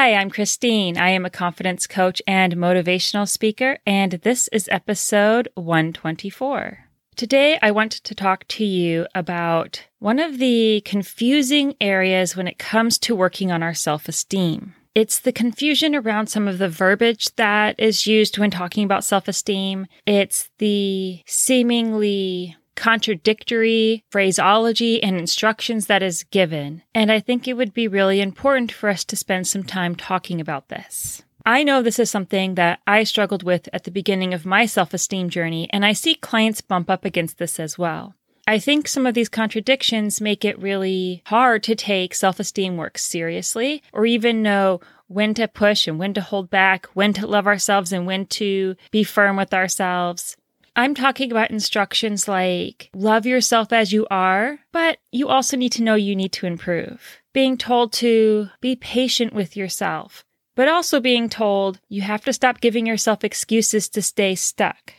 Hi, I'm Christine. I am a confidence coach and motivational speaker, and this is episode 124. Today, I want to talk to you about one of the confusing areas when it comes to working on our self esteem. It's the confusion around some of the verbiage that is used when talking about self esteem. It's the seemingly contradictory phraseology and instructions that is given. And I think it would be really important for us to spend some time talking about this. I know this is something that I struggled with at the beginning of my self esteem journey, and I see clients bump up against this as well. I think some of these contradictions make it really hard to take self esteem work seriously or even know when to push and when to hold back, when to love ourselves and when to be firm with ourselves. I'm talking about instructions like love yourself as you are, but you also need to know you need to improve. Being told to be patient with yourself, but also being told you have to stop giving yourself excuses to stay stuck.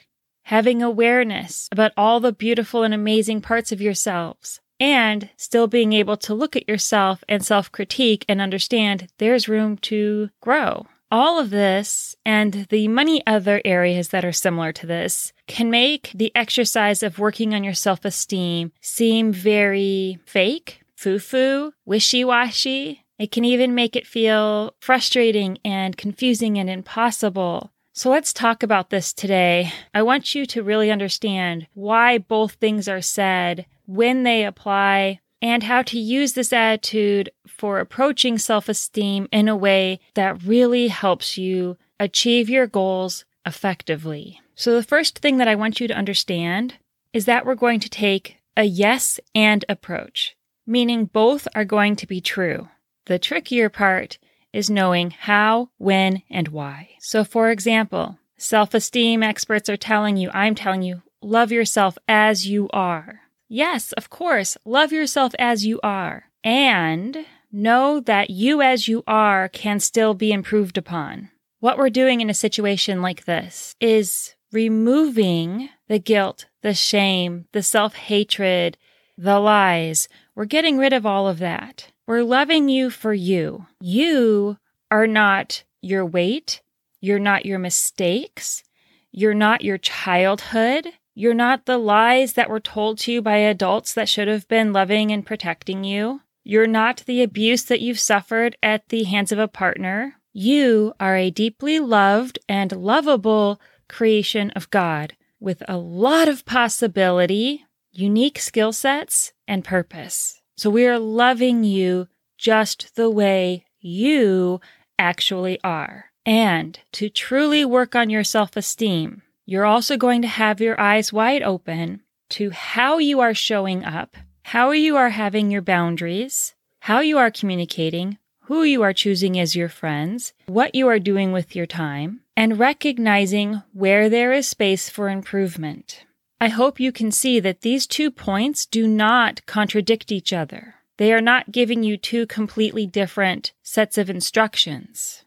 Having awareness about all the beautiful and amazing parts of yourselves, and still being able to look at yourself and self critique and understand there's room to grow. All of this and the many other areas that are similar to this can make the exercise of working on your self esteem seem very fake, foo foo, wishy washy. It can even make it feel frustrating and confusing and impossible. So let's talk about this today. I want you to really understand why both things are said, when they apply, and how to use this attitude for approaching self esteem in a way that really helps you achieve your goals effectively. So, the first thing that I want you to understand is that we're going to take a yes and approach, meaning both are going to be true. The trickier part is knowing how, when, and why. So, for example, self esteem experts are telling you, I'm telling you, love yourself as you are. Yes, of course, love yourself as you are. And know that you as you are can still be improved upon. What we're doing in a situation like this is removing the guilt, the shame, the self hatred, the lies. We're getting rid of all of that. We're loving you for you. You are not your weight. You're not your mistakes. You're not your childhood. You're not the lies that were told to you by adults that should have been loving and protecting you. You're not the abuse that you've suffered at the hands of a partner. You are a deeply loved and lovable creation of God with a lot of possibility, unique skill sets, and purpose. So we are loving you just the way you actually are. And to truly work on your self esteem, you're also going to have your eyes wide open to how you are showing up, how you are having your boundaries, how you are communicating, who you are choosing as your friends, what you are doing with your time, and recognizing where there is space for improvement. I hope you can see that these two points do not contradict each other. They are not giving you two completely different sets of instructions.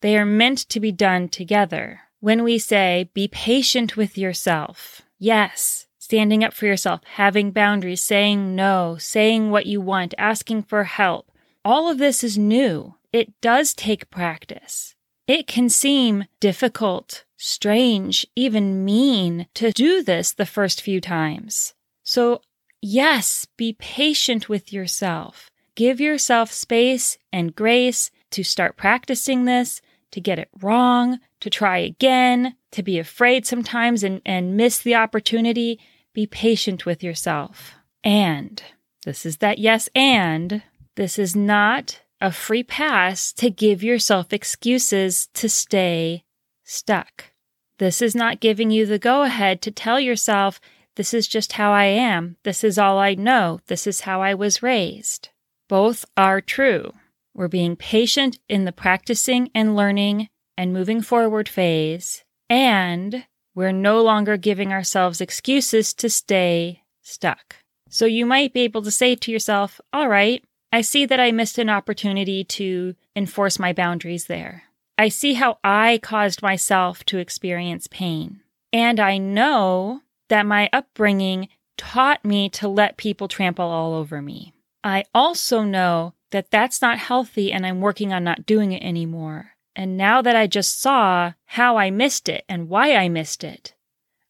They are meant to be done together. When we say, be patient with yourself, yes, standing up for yourself, having boundaries, saying no, saying what you want, asking for help, all of this is new. It does take practice. It can seem difficult, strange, even mean to do this the first few times. So, yes, be patient with yourself. Give yourself space and grace to start practicing this to get it wrong, to try again, to be afraid sometimes and, and miss the opportunity. Be patient with yourself. And this is that yes, and this is not a free pass to give yourself excuses to stay stuck. This is not giving you the go ahead to tell yourself, this is just how I am. This is all I know. This is how I was raised. Both are true. We're being patient in the practicing and learning and moving forward phase, and we're no longer giving ourselves excuses to stay stuck. So you might be able to say to yourself, all right, I see that I missed an opportunity to enforce my boundaries there. I see how I caused myself to experience pain. And I know that my upbringing taught me to let people trample all over me. I also know that that's not healthy and I'm working on not doing it anymore. And now that I just saw how I missed it and why I missed it,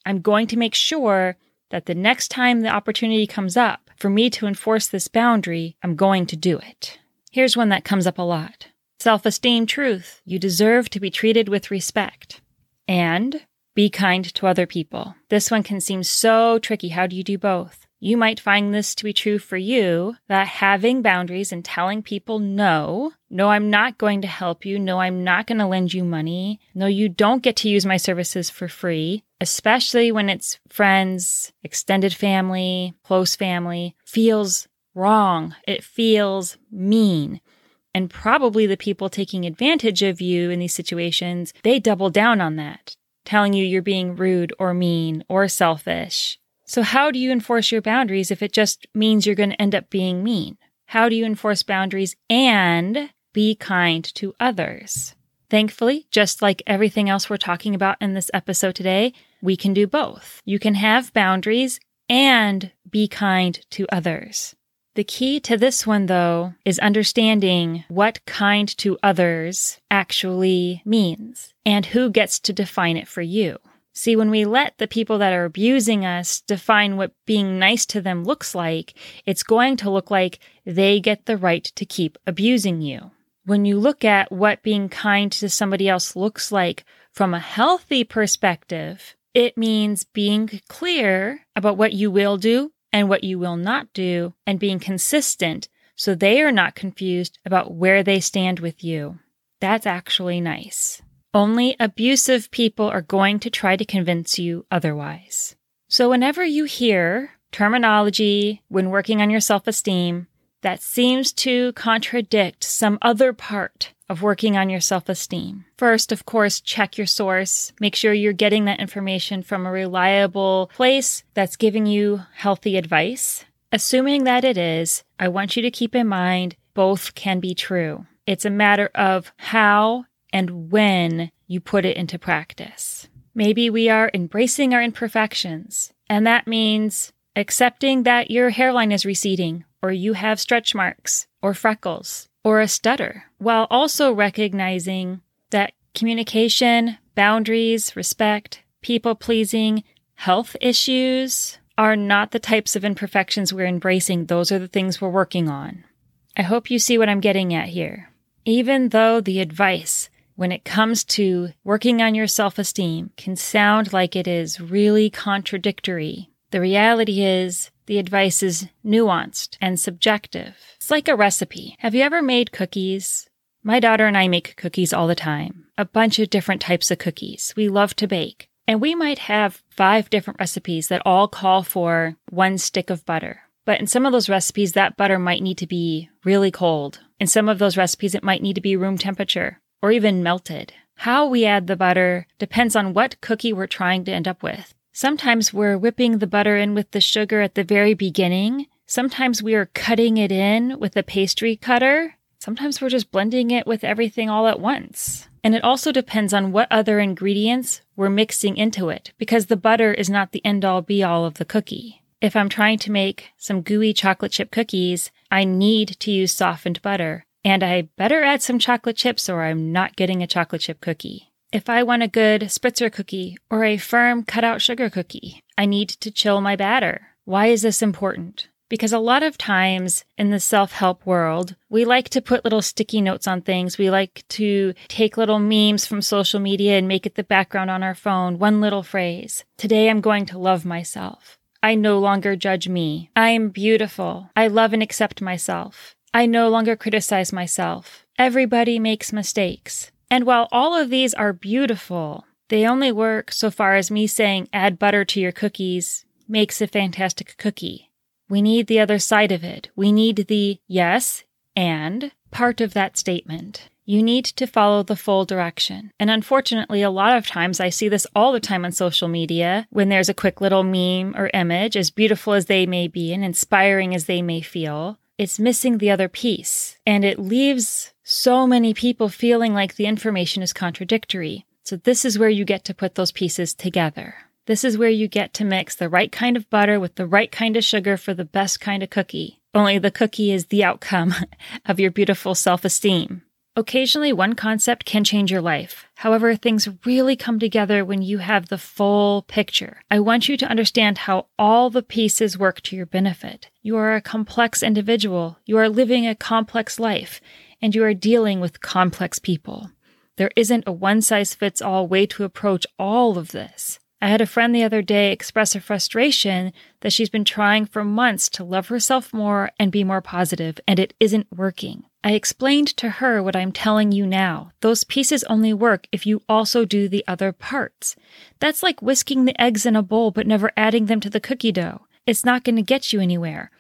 I'm going to make sure that the next time the opportunity comes up for me to enforce this boundary, I'm going to do it. Here's one that comes up a lot self esteem truth. You deserve to be treated with respect. And be kind to other people. This one can seem so tricky. How do you do both? You might find this to be true for you that having boundaries and telling people no, no, I'm not going to help you. No, I'm not going to lend you money. No, you don't get to use my services for free, especially when it's friends, extended family, close family, feels wrong. It feels mean. And probably the people taking advantage of you in these situations, they double down on that, telling you you're being rude or mean or selfish so, how do you enforce your boundaries if it just means you're going to end up being mean? How do you enforce boundaries and be kind to others? Thankfully, just like everything else we're talking about in this episode today, we can do both. You can have boundaries and be kind to others. The key to this one, though, is understanding what kind to others actually means and who gets to define it for you. See, when we let the people that are abusing us define what being nice to them looks like, it's going to look like they get the right to keep abusing you. When you look at what being kind to somebody else looks like from a healthy perspective, it means being clear about what you will do and what you will not do and being consistent so they are not confused about where they stand with you. That's actually nice. Only abusive people are going to try to convince you otherwise. So, whenever you hear terminology when working on your self esteem that seems to contradict some other part of working on your self esteem, first, of course, check your source. Make sure you're getting that information from a reliable place that's giving you healthy advice. Assuming that it is, I want you to keep in mind both can be true. It's a matter of how and when you put it into practice. Maybe we are embracing our imperfections, and that means accepting that your hairline is receding, or you have stretch marks, or freckles, or a stutter, while also recognizing that communication, boundaries, respect, people pleasing, health issues are not the types of imperfections we're embracing. Those are the things we're working on. I hope you see what I'm getting at here. Even though the advice when it comes to working on your self esteem can sound like it is really contradictory. The reality is, the advice is nuanced and subjective. It's like a recipe. Have you ever made cookies? My daughter and I make cookies all the time, a bunch of different types of cookies. We love to bake. And we might have five different recipes that all call for one stick of butter. But in some of those recipes, that butter might need to be really cold. In some of those recipes, it might need to be room temperature or even melted. How we add the butter depends on what cookie we're trying to end up with. Sometimes we're whipping the butter in with the sugar at the very beginning. Sometimes we are cutting it in with a pastry cutter. Sometimes we're just blending it with everything all at once. And it also depends on what other ingredients we're mixing into it, because the butter is not the end all be all of the cookie. If I'm trying to make some gooey chocolate chip cookies, I need to use softened butter. And I better add some chocolate chips or I'm not getting a chocolate chip cookie. If I want a good spritzer cookie or a firm cutout sugar cookie, I need to chill my batter. Why is this important? Because a lot of times in the self help world, we like to put little sticky notes on things. We like to take little memes from social media and make it the background on our phone. One little phrase. Today I'm going to love myself. I no longer judge me. I am beautiful. I love and accept myself. I no longer criticize myself. Everybody makes mistakes. And while all of these are beautiful, they only work so far as me saying add butter to your cookies makes a fantastic cookie. We need the other side of it. We need the yes and part of that statement. You need to follow the full direction. And unfortunately, a lot of times I see this all the time on social media when there's a quick little meme or image, as beautiful as they may be and inspiring as they may feel, it's missing the other piece. And it leaves so many people feeling like the information is contradictory. So this is where you get to put those pieces together. This is where you get to mix the right kind of butter with the right kind of sugar for the best kind of cookie. Only the cookie is the outcome of your beautiful self esteem. Occasionally, one concept can change your life. However, things really come together when you have the full picture. I want you to understand how all the pieces work to your benefit. You are a complex individual. You are living a complex life, and you are dealing with complex people. There isn't a one size fits all way to approach all of this. I had a friend the other day express a frustration that she's been trying for months to love herself more and be more positive, and it isn't working. I explained to her what I'm telling you now. Those pieces only work if you also do the other parts. That's like whisking the eggs in a bowl but never adding them to the cookie dough. It's not going to get you anywhere.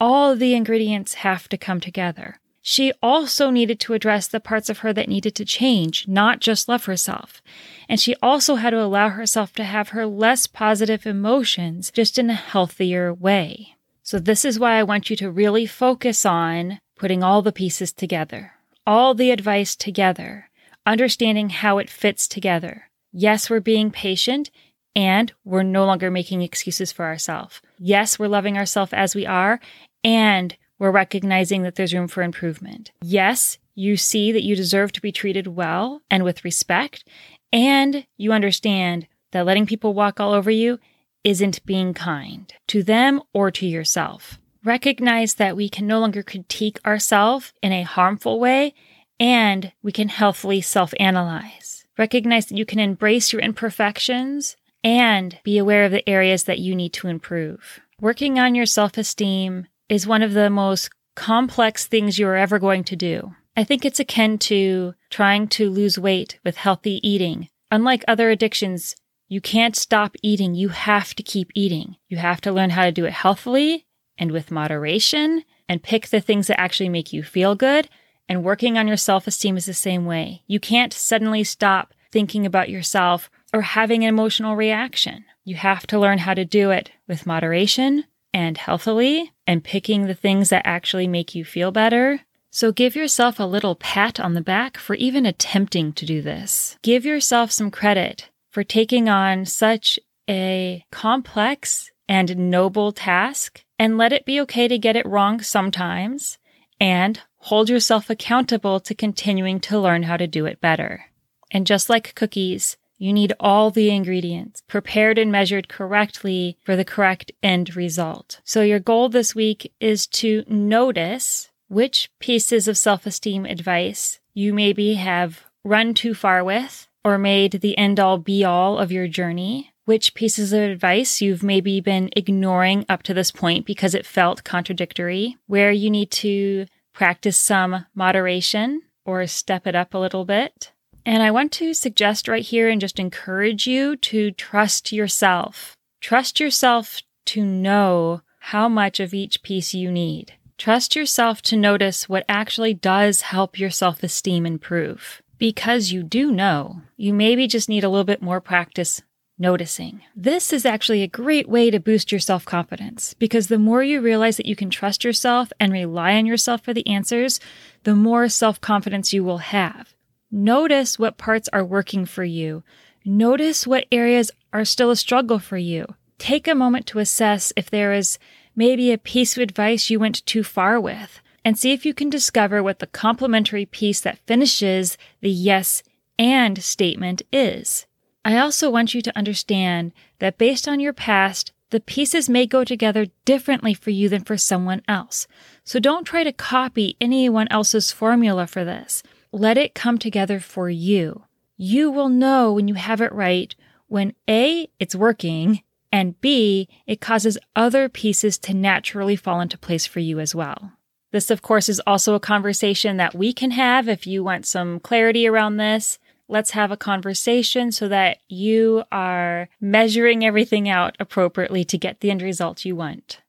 All the ingredients have to come together. She also needed to address the parts of her that needed to change, not just love herself. And she also had to allow herself to have her less positive emotions just in a healthier way. So, this is why I want you to really focus on putting all the pieces together, all the advice together, understanding how it fits together. Yes, we're being patient and we're no longer making excuses for ourselves. Yes, we're loving ourselves as we are and we're recognizing that there's room for improvement. Yes, you see that you deserve to be treated well and with respect, and you understand that letting people walk all over you isn't being kind to them or to yourself. Recognize that we can no longer critique ourselves in a harmful way and we can healthily self analyze. Recognize that you can embrace your imperfections and be aware of the areas that you need to improve. Working on your self esteem is one of the most complex things you're ever going to do. I think it's akin to trying to lose weight with healthy eating. Unlike other addictions, you can't stop eating. You have to keep eating. You have to learn how to do it healthily and with moderation and pick the things that actually make you feel good. And working on your self esteem is the same way. You can't suddenly stop thinking about yourself or having an emotional reaction. You have to learn how to do it with moderation and healthily and picking the things that actually make you feel better. So give yourself a little pat on the back for even attempting to do this. Give yourself some credit for taking on such a complex and noble task and let it be okay to get it wrong sometimes and hold yourself accountable to continuing to learn how to do it better. And just like cookies, you need all the ingredients prepared and measured correctly for the correct end result. So your goal this week is to notice which pieces of self-esteem advice you maybe have run too far with or made the end all be all of your journey, which pieces of advice you've maybe been ignoring up to this point because it felt contradictory, where you need to practice some moderation or step it up a little bit, and I want to suggest right here and just encourage you to trust yourself. Trust yourself to know how much of each piece you need. Trust yourself to notice what actually does help your self esteem improve. Because you do know, you maybe just need a little bit more practice noticing. This is actually a great way to boost your self confidence because the more you realize that you can trust yourself and rely on yourself for the answers, the more self confidence you will have. Notice what parts are working for you. Notice what areas are still a struggle for you. Take a moment to assess if there is maybe a piece of advice you went too far with and see if you can discover what the complementary piece that finishes the yes and statement is. I also want you to understand that based on your past, the pieces may go together differently for you than for someone else. So don't try to copy anyone else's formula for this. Let it come together for you. You will know when you have it right when A, it's working, and B, it causes other pieces to naturally fall into place for you as well. This, of course, is also a conversation that we can have if you want some clarity around this. Let's have a conversation so that you are measuring everything out appropriately to get the end result you want.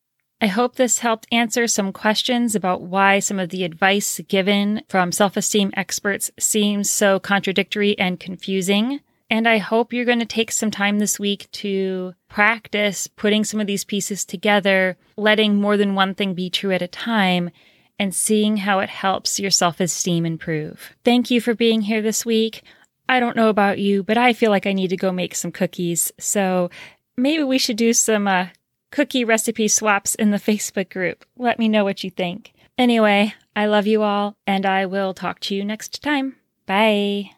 I hope this helped answer some questions about why some of the advice given from self esteem experts seems so contradictory and confusing. And I hope you're going to take some time this week to practice putting some of these pieces together, letting more than one thing be true at a time, and seeing how it helps your self esteem improve. Thank you for being here this week. I don't know about you, but I feel like I need to go make some cookies. So maybe we should do some uh, cookie recipe swaps in the Facebook group. Let me know what you think. Anyway, I love you all, and I will talk to you next time. Bye.